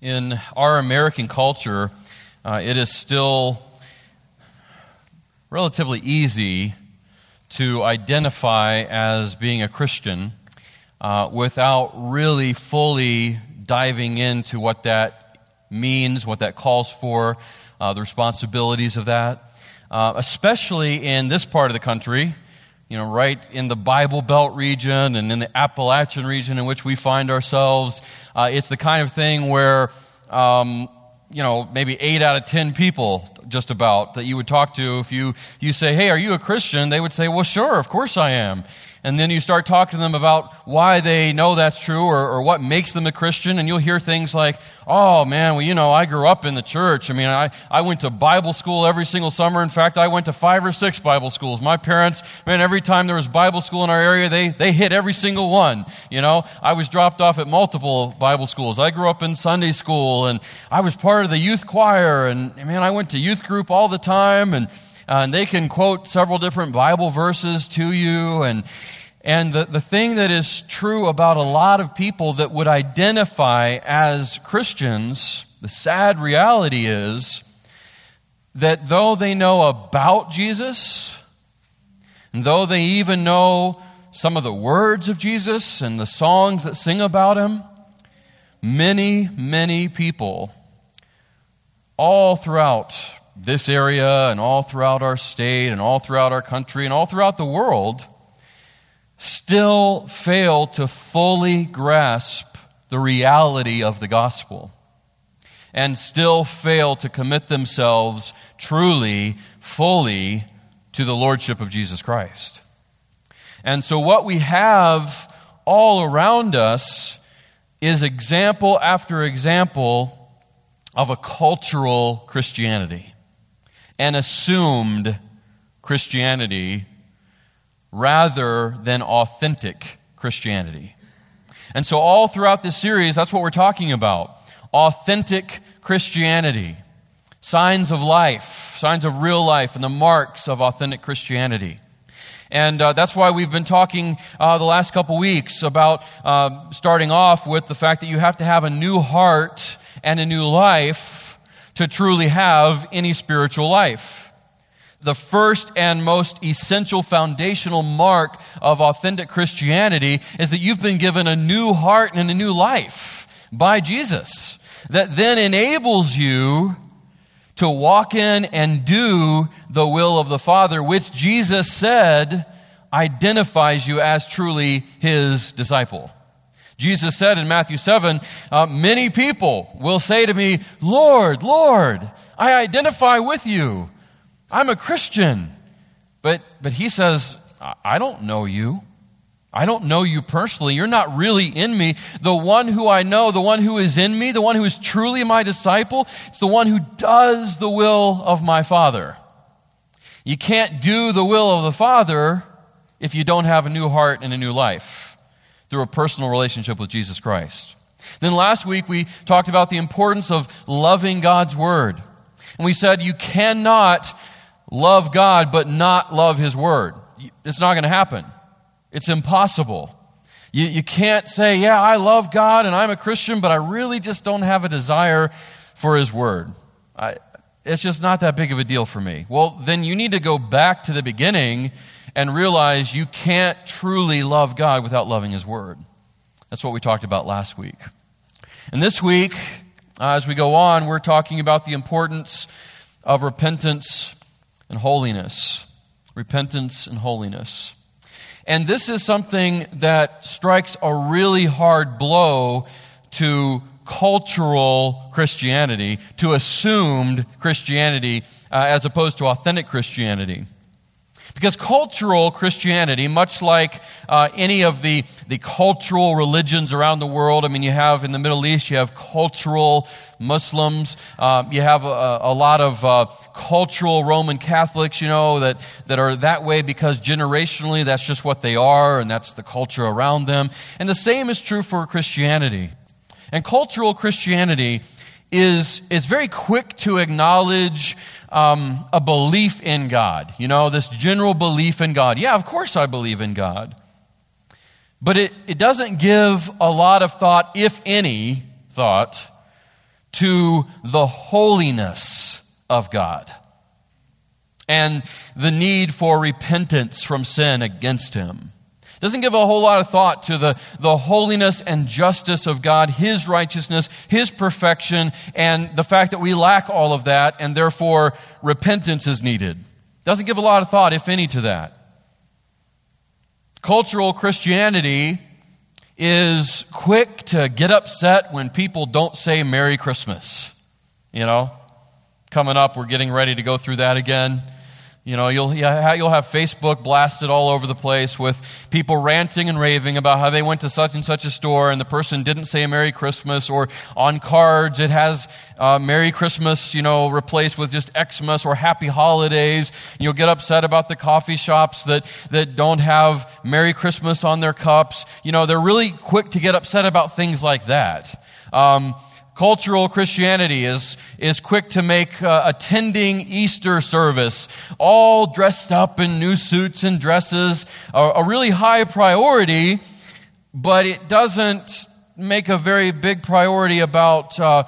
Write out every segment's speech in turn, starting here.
in our American culture, uh, it is still relatively easy to identify as being a Christian uh, without really fully diving into what that means, what that calls for, uh, the responsibilities of that. Uh, especially in this part of the country, you know, right in the Bible Belt region and in the Appalachian region in which we find ourselves. Uh, it's the kind of thing where, um, you know, maybe eight out of ten people just about that you would talk to, if you, you say, Hey, are you a Christian? They would say, Well, sure, of course I am and then you start talking to them about why they know that's true or, or, what makes them a Christian, and you'll hear things like, oh man, well, you know, I grew up in the church. I mean, I, I went to Bible school every single summer. In fact, I went to five or six Bible schools. My parents, man, every time there was Bible school in our area, they, they hit every single one. You know, I was dropped off at multiple Bible schools. I grew up in Sunday school, and I was part of the youth choir, and man, I went to youth group all the time, and uh, and they can quote several different Bible verses to you. And, and the, the thing that is true about a lot of people that would identify as Christians, the sad reality is that though they know about Jesus, and though they even know some of the words of Jesus and the songs that sing about him, many, many people all throughout this area and all throughout our state and all throughout our country and all throughout the world still fail to fully grasp the reality of the gospel and still fail to commit themselves truly, fully to the Lordship of Jesus Christ. And so, what we have all around us is example after example of a cultural Christianity and assumed Christianity rather than authentic Christianity. And so, all throughout this series, that's what we're talking about authentic Christianity, signs of life, signs of real life, and the marks of authentic Christianity. And uh, that's why we've been talking uh, the last couple weeks about uh, starting off with the fact that you have to have a new heart and a new life to truly have any spiritual life. The first and most essential foundational mark of authentic Christianity is that you've been given a new heart and a new life by Jesus that then enables you to walk in and do the will of the Father, which Jesus said identifies you as truly his disciple. Jesus said in Matthew 7 uh, Many people will say to me, Lord, Lord, I identify with you. I'm a Christian. But, but he says, I don't know you. I don't know you personally. You're not really in me. The one who I know, the one who is in me, the one who is truly my disciple, it's the one who does the will of my Father. You can't do the will of the Father if you don't have a new heart and a new life through a personal relationship with Jesus Christ. Then last week we talked about the importance of loving God's Word. And we said you cannot love God but not love His Word. It's not going to happen. It's impossible. You, you can't say, yeah, I love God and I'm a Christian, but I really just don't have a desire for His Word. I, it's just not that big of a deal for me. Well, then you need to go back to the beginning and realize you can't truly love God without loving His Word. That's what we talked about last week. And this week, uh, as we go on, we're talking about the importance of repentance and holiness. Repentance and holiness. And this is something that strikes a really hard blow to cultural Christianity, to assumed Christianity, uh, as opposed to authentic Christianity. Because cultural Christianity, much like uh, any of the, the cultural religions around the world, I mean, you have in the Middle East, you have cultural Muslims, uh, you have a, a lot of uh, cultural Roman Catholics, you know, that, that are that way because generationally that's just what they are and that's the culture around them. And the same is true for Christianity. And cultural Christianity is, is very quick to acknowledge um, a belief in God. You know, this general belief in God. Yeah, of course I believe in God. But it, it doesn't give a lot of thought, if any thought, to the holiness of God and the need for repentance from sin against Him. Doesn't give a whole lot of thought to the, the holiness and justice of God, His righteousness, His perfection, and the fact that we lack all of that, and therefore repentance is needed. Doesn't give a lot of thought, if any, to that. Cultural Christianity is quick to get upset when people don't say Merry Christmas. You know, coming up, we're getting ready to go through that again. You know, you'll, you'll have Facebook blasted all over the place with people ranting and raving about how they went to such and such a store and the person didn't say Merry Christmas, or on cards it has uh, Merry Christmas, you know, replaced with just Xmas or Happy Holidays. You'll get upset about the coffee shops that, that don't have Merry Christmas on their cups. You know, they're really quick to get upset about things like that. Um, Cultural Christianity is, is quick to make uh, attending Easter service, all dressed up in new suits and dresses, a, a really high priority, but it doesn't make a very big priority about uh,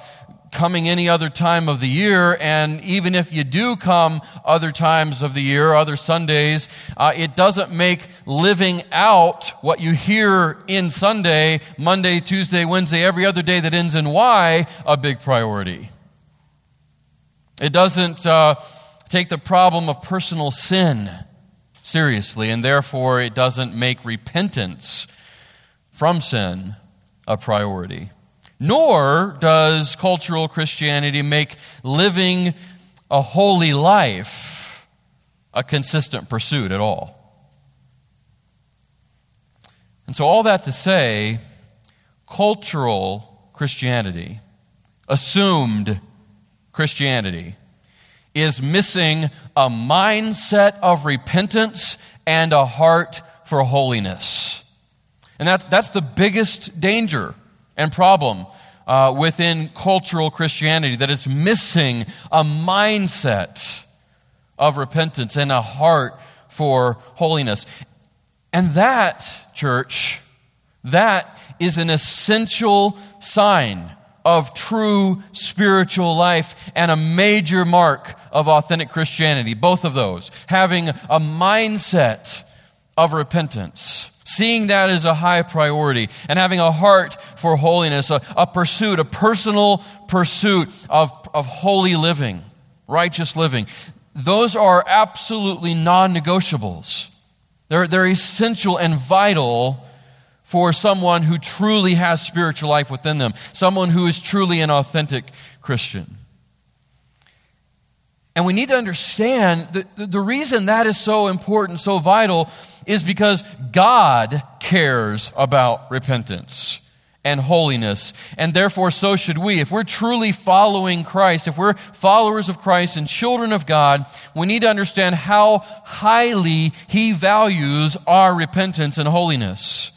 coming any other time of the year. And even if you do come other times of the year, other Sundays, uh, it doesn't make living out what you hear in Sunday, Monday, Tuesday, Wednesday, every other day that ends in Y, a big priority. It doesn't uh, take the problem of personal sin seriously, and therefore it doesn't make repentance from sin a priority. Nor does cultural Christianity make living a holy life a consistent pursuit at all. And so, all that to say, cultural Christianity, assumed Christianity, is missing a mindset of repentance and a heart for holiness. And that's, that's the biggest danger and problem uh, within cultural Christianity that it's missing a mindset of repentance and a heart for holiness. And that, church, that is an essential sign of true spiritual life and a major mark of authentic Christianity. Both of those. Having a mindset of repentance seeing that as a high priority and having a heart for holiness, a, a pursuit, a personal pursuit of, of holy living, righteous living. Those are absolutely non negotiables. They're, they're essential and vital for someone who truly has spiritual life within them, someone who is truly an authentic Christian. And we need to understand that the reason that is so important, so vital, is because God cares about repentance and holiness. And therefore, so should we. If we're truly following Christ, if we're followers of Christ and children of God, we need to understand how highly He values our repentance and holiness.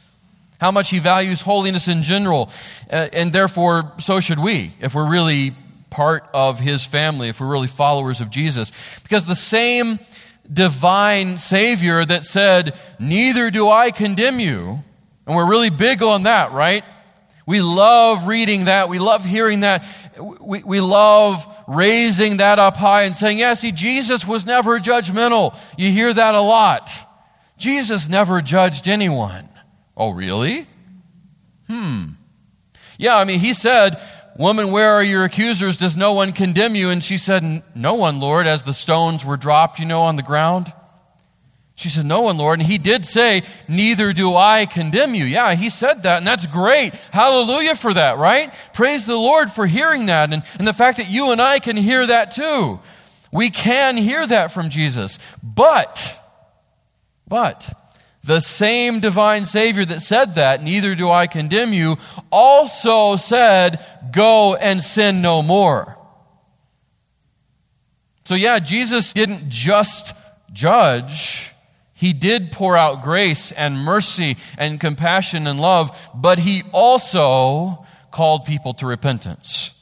How much He values holiness in general. Uh, and therefore, so should we, if we're really part of his family, if we're really followers of Jesus. Because the same divine Savior that said, Neither do I condemn you, and we're really big on that, right? We love reading that. We love hearing that. We, we love raising that up high and saying, yeah, see, Jesus was never judgmental. You hear that a lot. Jesus never judged anyone. Oh, really? Hmm. Yeah, I mean, he said, Woman, where are your accusers? Does no one condemn you? And she said, No one, Lord, as the stones were dropped, you know, on the ground. She said, No one, Lord. And he did say, Neither do I condemn you. Yeah, he said that, and that's great. Hallelujah for that, right? Praise the Lord for hearing that, and, and the fact that you and I can hear that too. We can hear that from Jesus. But, but, the same divine Savior that said that, neither do I condemn you, also said, Go and sin no more. So, yeah, Jesus didn't just judge, He did pour out grace and mercy and compassion and love, but He also called people to repentance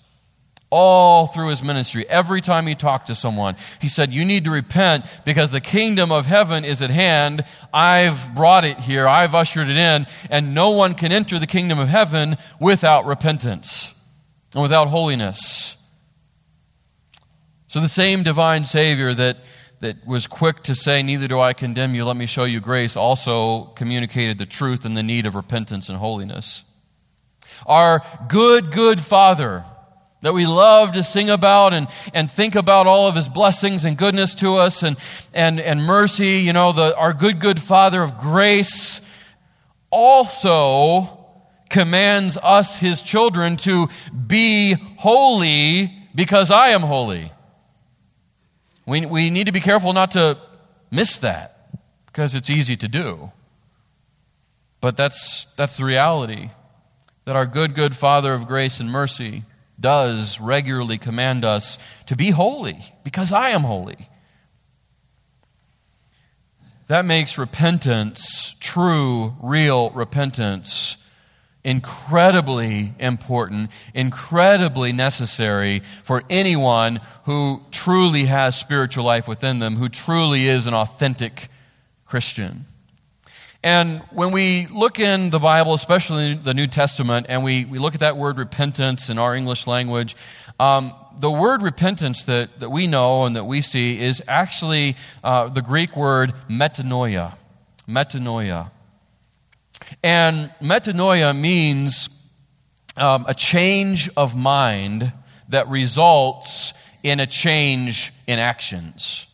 all through his ministry. Every time he talked to someone, he said, You need to repent because the kingdom of heaven is at hand. I've brought it here, I've ushered it in, and no one can enter the kingdom of heaven without repentance. and without holiness. So the same divine Savior that, that was quick to say, Neither do I condemn you, let me show you grace, also communicated the truth and the need of repentance and holiness. Our good, good Father that we love to sing about and, and think about all of his blessings and goodness to us and, and, and mercy, you know, the, our good, good Father of grace also commands us, his children, to be holy because I am holy. We, we need to be careful not to miss that because it's easy to do. But that's, that's the reality that our good, good Father of grace and mercy does regularly command us to be holy because I am holy. That makes repentance, true, real repentance, incredibly important, incredibly necessary for anyone who truly has spiritual life within them, who truly is an authentic Christian. And when we look in the Bible, especially the New Testament, and we, we look at that word repentance in our English language, um, the word repentance that, that we know and that we see is actually uh, the Greek word metanoia. Metanoia. And metanoia means um, a change of mind that results in a change in actions.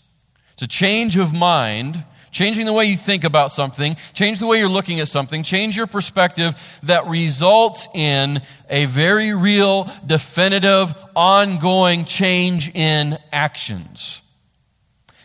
It's a change of mind changing the way you think about something, change the way you're looking at something, change your perspective that results in a very real, definitive, ongoing change in actions.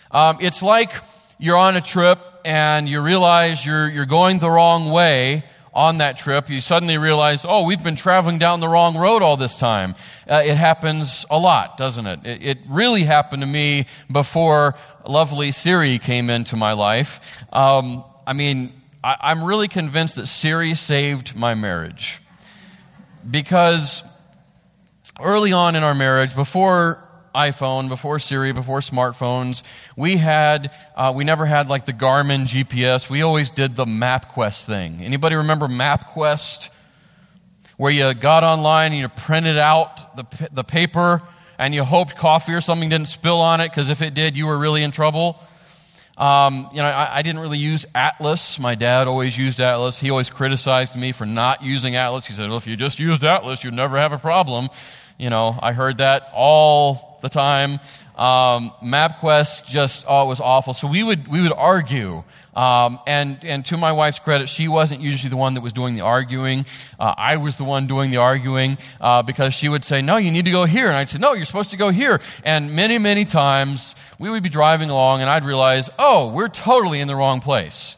Um, it's like you're on a trip and you realize you're, you're going the wrong way on that trip, you suddenly realize, oh, we've been traveling down the wrong road all this time. Uh, it happens a lot, doesn't it? it? It really happened to me before lovely Siri came into my life. Um, I mean, I, I'm really convinced that Siri saved my marriage. Because early on in our marriage, before iPhone, before Siri, before smartphones, we had uh, we never had like the Garmin GPS. We always did the MapQuest thing. Anybody remember MapQuest? Where you got online and you printed out the the paper and you hoped coffee or something didn't spill on it because if it did, you were really in trouble. Um, you know, I, I, didn't really use Atlas. My dad always used Atlas. He always criticized me for not using Atlas. He said, "Well, if you just used Atlas, you'd never have a problem." You know, I heard that all the time. Um, MapQuest just oh, it was awful. So we would we would argue, um, and and to my wife's credit, she wasn't usually the one that was doing the arguing. Uh, I was the one doing the arguing uh, because she would say, "No, you need to go here," and I'd say, "No, you're supposed to go here." And many many times we would be driving along, and I'd realize, "Oh, we're totally in the wrong place."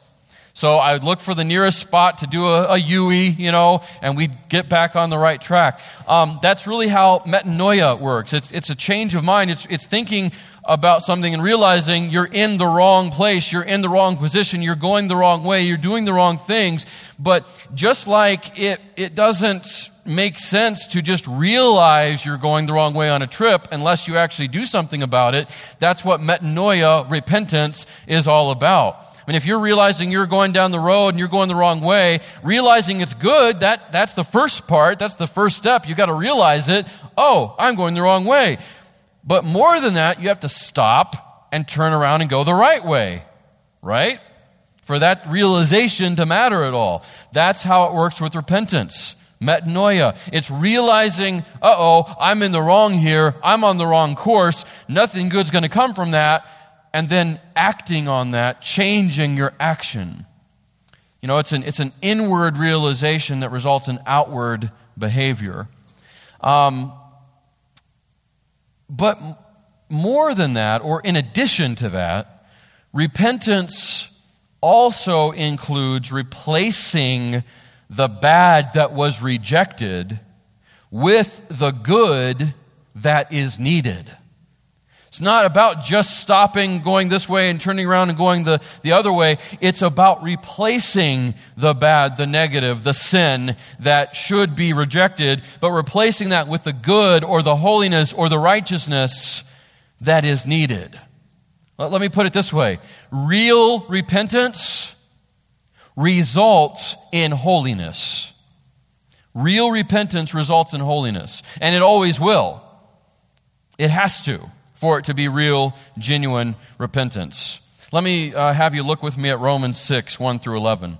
So I would look for the nearest spot to do a, a UE, you know, and we'd get back on the right track. Um, that's really how metanoia works. It's, it's a change of mind. It's, it's thinking about something and realizing you're in the wrong place, you're in the wrong position, you're going the wrong way, you're doing the wrong things. But just like it, it doesn't make sense to just realize you're going the wrong way on a trip unless you actually do something about it, that's what metanoia, repentance, is all about. Mean, if you're realizing you're going down the road and you're going the wrong way, realizing it's good, that, that's the first part. That's the first step. You've got to realize it. Oh, I'm going the wrong way. But more than that, you have to stop and turn around and go the right way. Right? For that realization to matter at all. That's how it works with repentance. Metanoia. It's realizing, uh oh, I'm in the wrong here. I'm on the wrong course. Nothing good's going to come from that and then acting on that, changing your action. You know, it's an, it's an inward realization that results in outward behavior. Um, but more than that, or in addition to that, repentance also includes replacing the bad that was rejected with the good that is needed. It's not about just stopping, going this way, and turning around and going the, the other way. It's about replacing the bad, the negative, the sin that should be rejected, but replacing that with the good or the holiness or the righteousness that is needed. Let, let me put it this way real repentance results in holiness. Real repentance results in holiness, and it always will. It has to for it to be real, genuine repentance. Let me uh, have you look with me at Romans 6 1 through 11.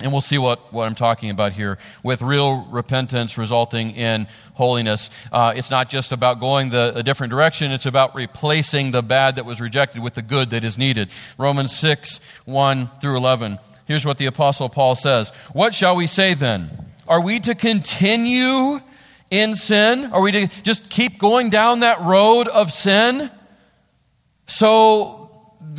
And we'll see what, what I'm talking about here with real repentance resulting in holiness. Uh, it's not just about going the, a different direction, it's about replacing the bad that was rejected with the good that is needed. Romans 6 1 through 11. Here's what the Apostle Paul says What shall we say then? Are we to continue in sin? Are we to just keep going down that road of sin so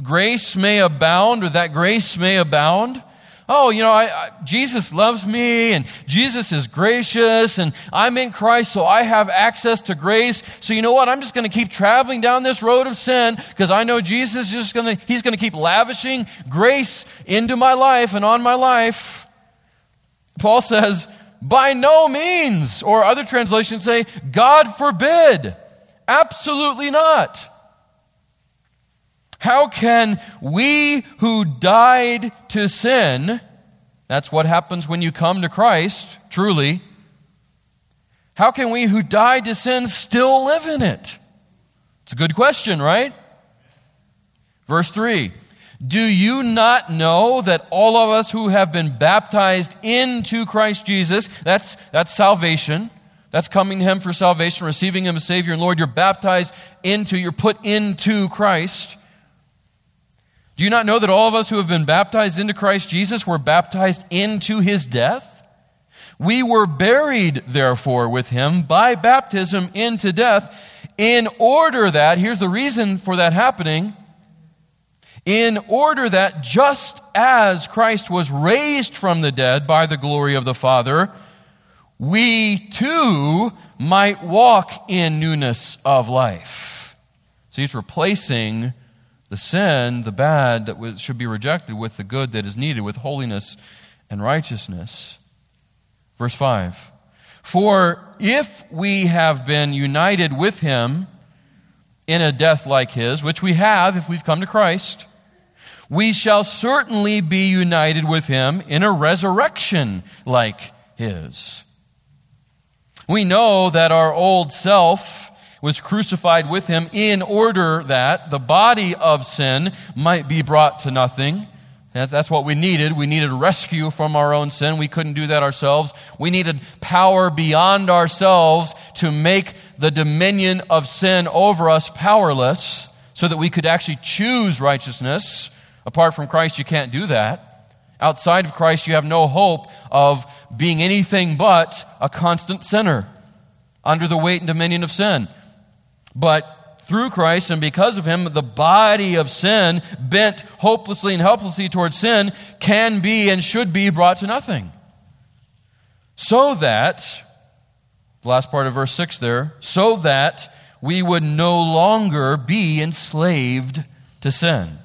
grace may abound or that grace may abound? oh, you know, I, I, Jesus loves me and Jesus is gracious and I'm in Christ, so I have access to grace. So you know what? I'm just going to keep traveling down this road of sin because I know Jesus is just going to, he's going to keep lavishing grace into my life and on my life. Paul says, by no means. Or other translations say, God forbid. Absolutely not. How can we who died to sin, that's what happens when you come to Christ, truly, how can we who died to sin still live in it? It's a good question, right? Verse 3 Do you not know that all of us who have been baptized into Christ Jesus, that's, that's salvation, that's coming to Him for salvation, receiving Him as Savior and Lord, you're baptized into, you're put into Christ. Do you not know that all of us who have been baptized into Christ Jesus were baptized into his death? We were buried, therefore, with him by baptism into death, in order that, here's the reason for that happening, in order that just as Christ was raised from the dead by the glory of the Father, we too might walk in newness of life. So he's replacing the sin, the bad that should be rejected, with the good that is needed, with holiness and righteousness. Verse 5 For if we have been united with him in a death like his, which we have if we've come to Christ, we shall certainly be united with him in a resurrection like his. We know that our old self was crucified with him in order that the body of sin might be brought to nothing. That's what we needed. We needed rescue from our own sin. We couldn't do that ourselves. We needed power beyond ourselves to make the dominion of sin over us powerless so that we could actually choose righteousness. Apart from Christ, you can't do that. Outside of Christ, you have no hope of being anything but a constant sinner under the weight and dominion of sin. But through Christ and because of him, the body of sin, bent hopelessly and helplessly towards sin, can be and should be brought to nothing. So that, the last part of verse 6 there, so that we would no longer be enslaved to sin.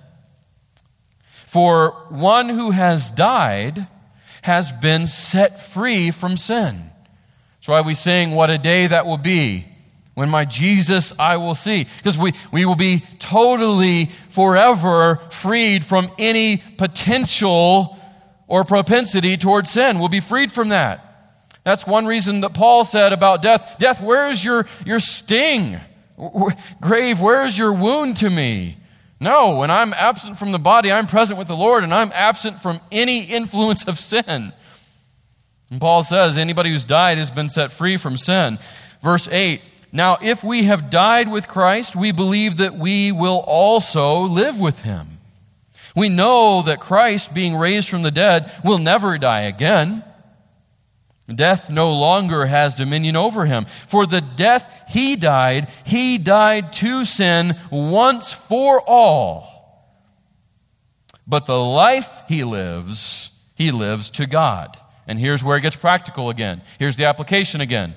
For one who has died has been set free from sin. That's why we sing, What a day that will be when my Jesus I will see. Because we, we will be totally, forever freed from any potential or propensity towards sin. We'll be freed from that. That's one reason that Paul said about death Death, where is your, your sting? Grave, where is your wound to me? No, when I'm absent from the body, I'm present with the Lord, and I'm absent from any influence of sin. And Paul says anybody who's died has been set free from sin. Verse 8 now, if we have died with Christ, we believe that we will also live with him. We know that Christ, being raised from the dead, will never die again. Death no longer has dominion over him. For the death he died, he died to sin once for all. But the life he lives, he lives to God. And here's where it gets practical again. Here's the application again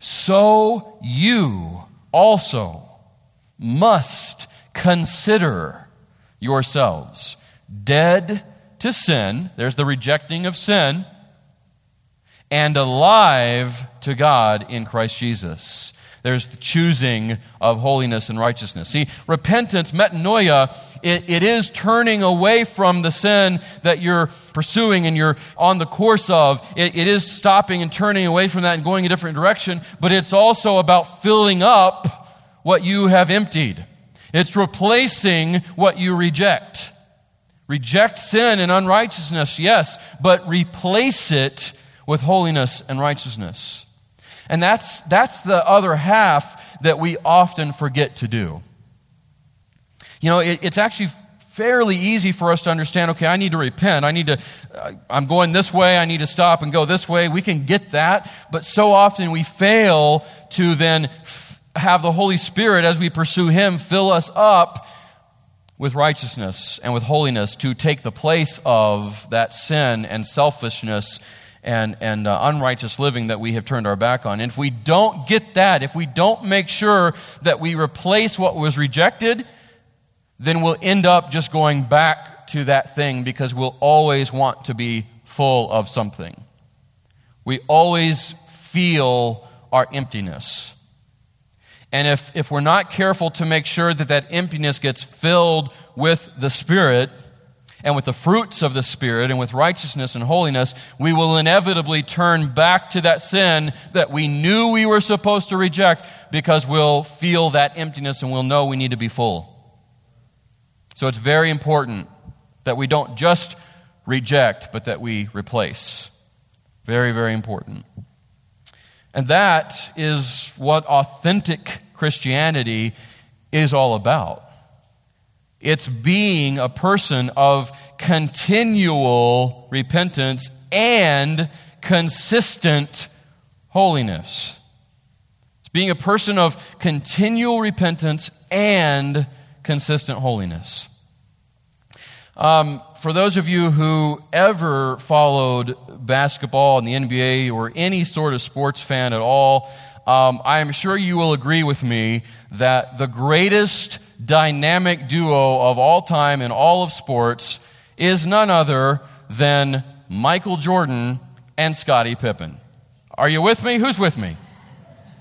so you also must consider yourselves dead to sin. There's the rejecting of sin. And alive to God in Christ Jesus. There's the choosing of holiness and righteousness. See, repentance, metanoia, it, it is turning away from the sin that you're pursuing and you're on the course of. It, it is stopping and turning away from that and going a different direction, but it's also about filling up what you have emptied. It's replacing what you reject. Reject sin and unrighteousness, yes, but replace it with holiness and righteousness. And that's, that's the other half that we often forget to do. You know, it, it's actually fairly easy for us to understand okay, I need to repent. I need to, uh, I'm going this way. I need to stop and go this way. We can get that. But so often we fail to then f- have the Holy Spirit, as we pursue Him, fill us up with righteousness and with holiness to take the place of that sin and selfishness and, and uh, unrighteous living that we have turned our back on. And if we don't get that, if we don't make sure that we replace what was rejected, then we'll end up just going back to that thing because we'll always want to be full of something. We always feel our emptiness. And if, if we're not careful to make sure that that emptiness gets filled with the Spirit, and with the fruits of the Spirit and with righteousness and holiness, we will inevitably turn back to that sin that we knew we were supposed to reject because we'll feel that emptiness and we'll know we need to be full. So it's very important that we don't just reject, but that we replace. Very, very important. And that is what authentic Christianity is all about. It's being a person of continual repentance and consistent holiness. It's being a person of continual repentance and consistent holiness. Um, for those of you who ever followed basketball in the NBA or any sort of sports fan at all, um, I am sure you will agree with me that the greatest dynamic duo of all time in all of sports is none other than Michael Jordan and Scottie Pippen. Are you with me? Who's with me?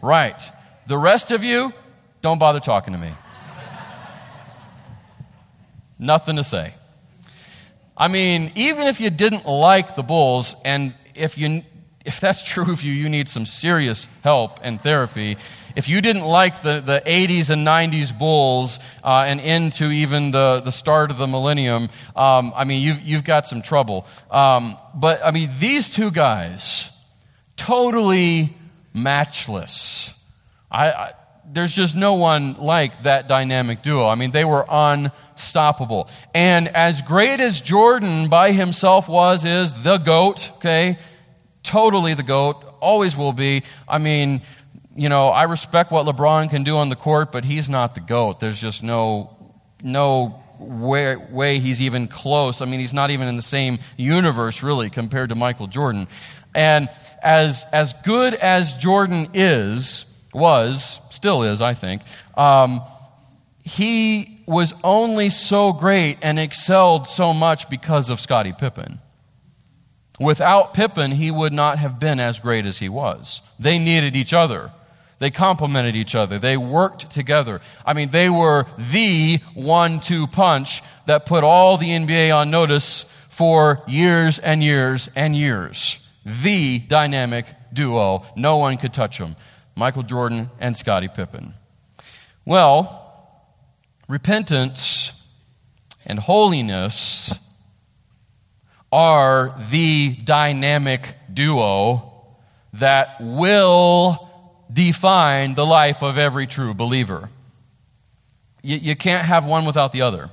Right. The rest of you, don't bother talking to me. Nothing to say. I mean, even if you didn't like the Bulls, and if you if that's true of you, you need some serious help and therapy if you didn't like the, the 80s and 90s Bulls uh, and into even the, the start of the millennium, um, I mean, you've, you've got some trouble. Um, but, I mean, these two guys, totally matchless. I, I, there's just no one like that dynamic duo. I mean, they were unstoppable. And as great as Jordan by himself was, is the GOAT, okay? Totally the GOAT, always will be. I mean, you know, I respect what LeBron can do on the court, but he's not the GOAT. There's just no, no way, way he's even close. I mean, he's not even in the same universe, really, compared to Michael Jordan. And as, as good as Jordan is, was, still is, I think, um, he was only so great and excelled so much because of Scottie Pippen. Without Pippen, he would not have been as great as he was. They needed each other. They complemented each other. They worked together. I mean, they were the one two punch that put all the NBA on notice for years and years and years. The dynamic duo. No one could touch them. Michael Jordan and Scottie Pippen. Well, repentance and holiness are the dynamic duo that will define the life of every true believer. You, you can't have one without the other.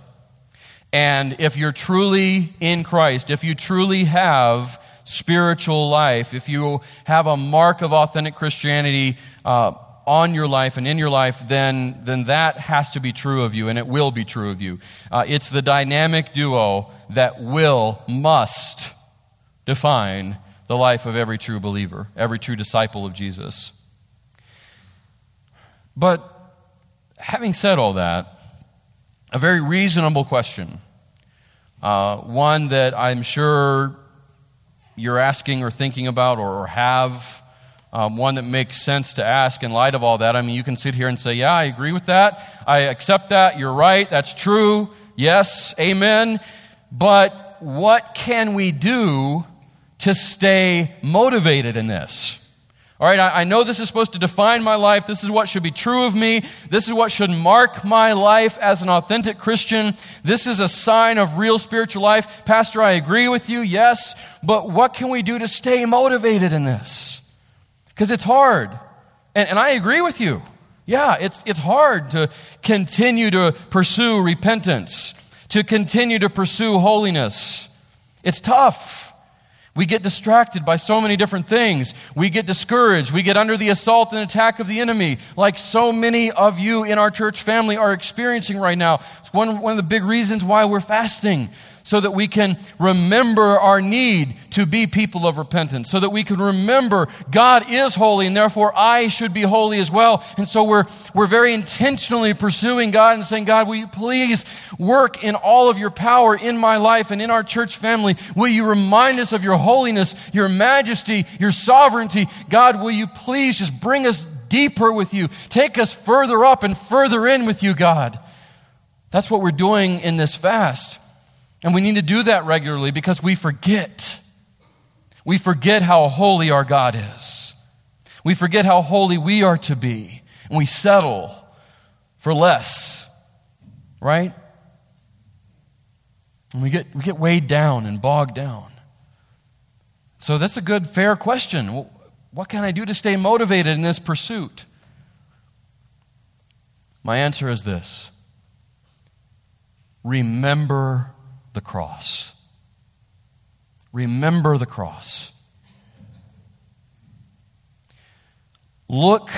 And if you're truly in Christ, if you truly have spiritual life, if you have a mark of authentic Christianity uh, on your life and in your life, then, then that has to be true of you, and it will be true of you. Uh, it's the dynamic duo that will, must define the life of every true believer, every true disciple of Jesus. But having said all that, a very reasonable question, uh, one that I'm sure you're asking or thinking about or have um, one that makes sense to ask in light of all that. I mean, you can sit here and say, Yeah, I agree with that. I accept that. You're right. That's true. Yes, amen. But what can we do to stay motivated in this? All right, I, I, know this is supposed to define my life. This is what should be true of me. This is what should mark my life as an authentic Christian. This is a sign of real spiritual life. Pastor, I agree with you, yes, but what can we do to stay motivated in this? Because it's hard. And, and I agree with you. Yeah, it's, it's hard to continue to pursue repentance, to continue to pursue holiness. It's tough. We get distracted by so many different things. We get discouraged. We get under the assault and attack of the enemy, like so many of you in our church family are experiencing right now. It's one, one of the big reasons why we're fasting so that we can remember our need to be people of repentance, so that we can remember God is holy and therefore I should be holy as well. And so we're, we're very intentionally pursuing God and saying, God, will you please work in all of your power in my life and in our church family? Will you remind us of your holiness, your majesty, your sovereignty? God, will you please just bring us deeper with you? Take us further up and further in with you, God. That's what we're doing in this fast. And we need to do that regularly because we forget. We forget how holy our God is. We forget how holy we are to be. And we settle for less, right? And we get, we get weighed down and bogged down. So that's a good, fair question. What can I do to stay motivated in this pursuit? My answer is this remember the cross. Remember the cross. Look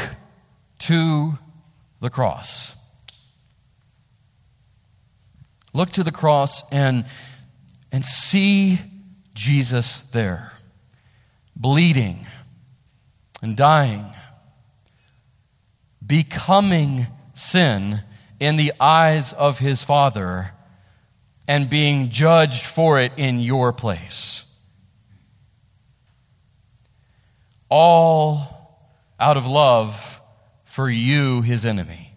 to the cross. Look to the cross and, and see Jesus there, bleeding and dying, becoming sin in the eyes of his Father and being judged for it in your place. All out of love for you, his enemy.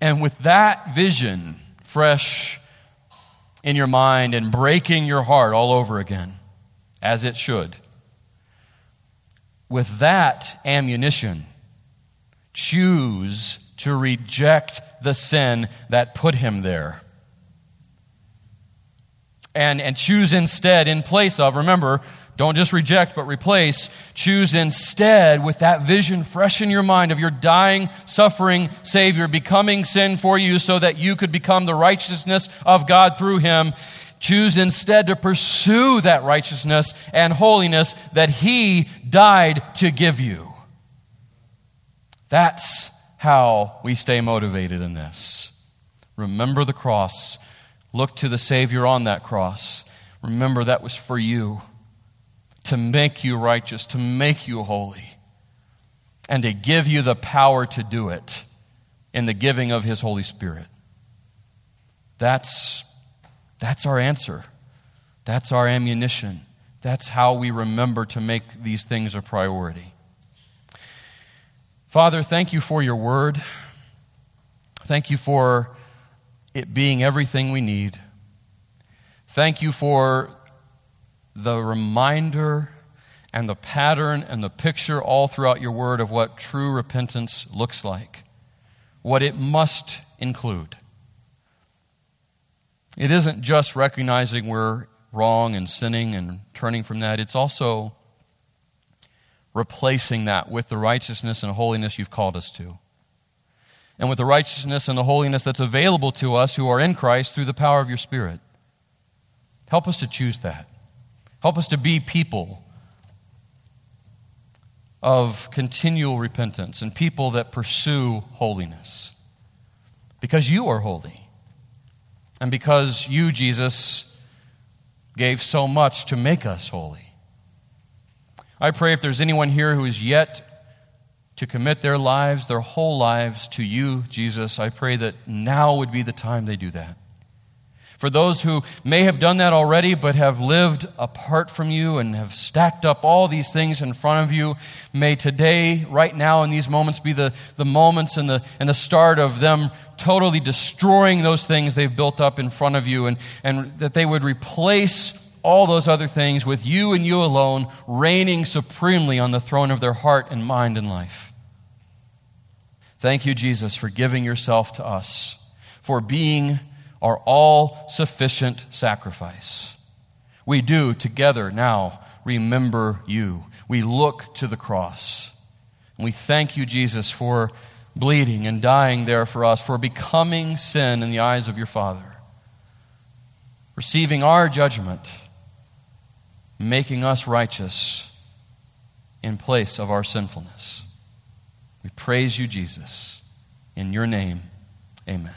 And with that vision fresh in your mind and breaking your heart all over again, as it should, with that ammunition, choose to reject the sin that put him there. And, and choose instead, in place of, remember, don't just reject, but replace. Choose instead with that vision fresh in your mind of your dying, suffering Savior becoming sin for you so that you could become the righteousness of God through Him. Choose instead to pursue that righteousness and holiness that He died to give you. That's how we stay motivated in this. Remember the cross. Look to the Savior on that cross. Remember that was for you to make you righteous, to make you holy, and to give you the power to do it in the giving of His Holy Spirit. That's, that's our answer. That's our ammunition. That's how we remember to make these things a priority. Father, thank you for your word. Thank you for it being everything we need. Thank you for the reminder and the pattern and the picture all throughout your word of what true repentance looks like, what it must include. It isn't just recognizing we're wrong and sinning and turning from that, it's also replacing that with the righteousness and holiness you've called us to. And with the righteousness and the holiness that's available to us who are in Christ through the power of your Spirit. Help us to choose that. Help us to be people of continual repentance and people that pursue holiness. Because you are holy. And because you, Jesus, gave so much to make us holy. I pray if there's anyone here who is yet to commit their lives, their whole lives to you, Jesus, I pray that now would be the time they do that. For those who may have done that already but have lived apart from you and have stacked up all these things in front of you, may today, right now, in these moments, be the, the moments and the, and the start of them totally destroying those things they've built up in front of you and, and that they would replace all those other things with you and you alone reigning supremely on the throne of their heart and mind and life. Thank you, Jesus, for giving yourself to us, for being our all sufficient sacrifice. We do together now remember you. We look to the cross. We thank you, Jesus, for bleeding and dying there for us, for becoming sin in the eyes of your Father, receiving our judgment, making us righteous in place of our sinfulness. We praise you, Jesus. In your name, amen.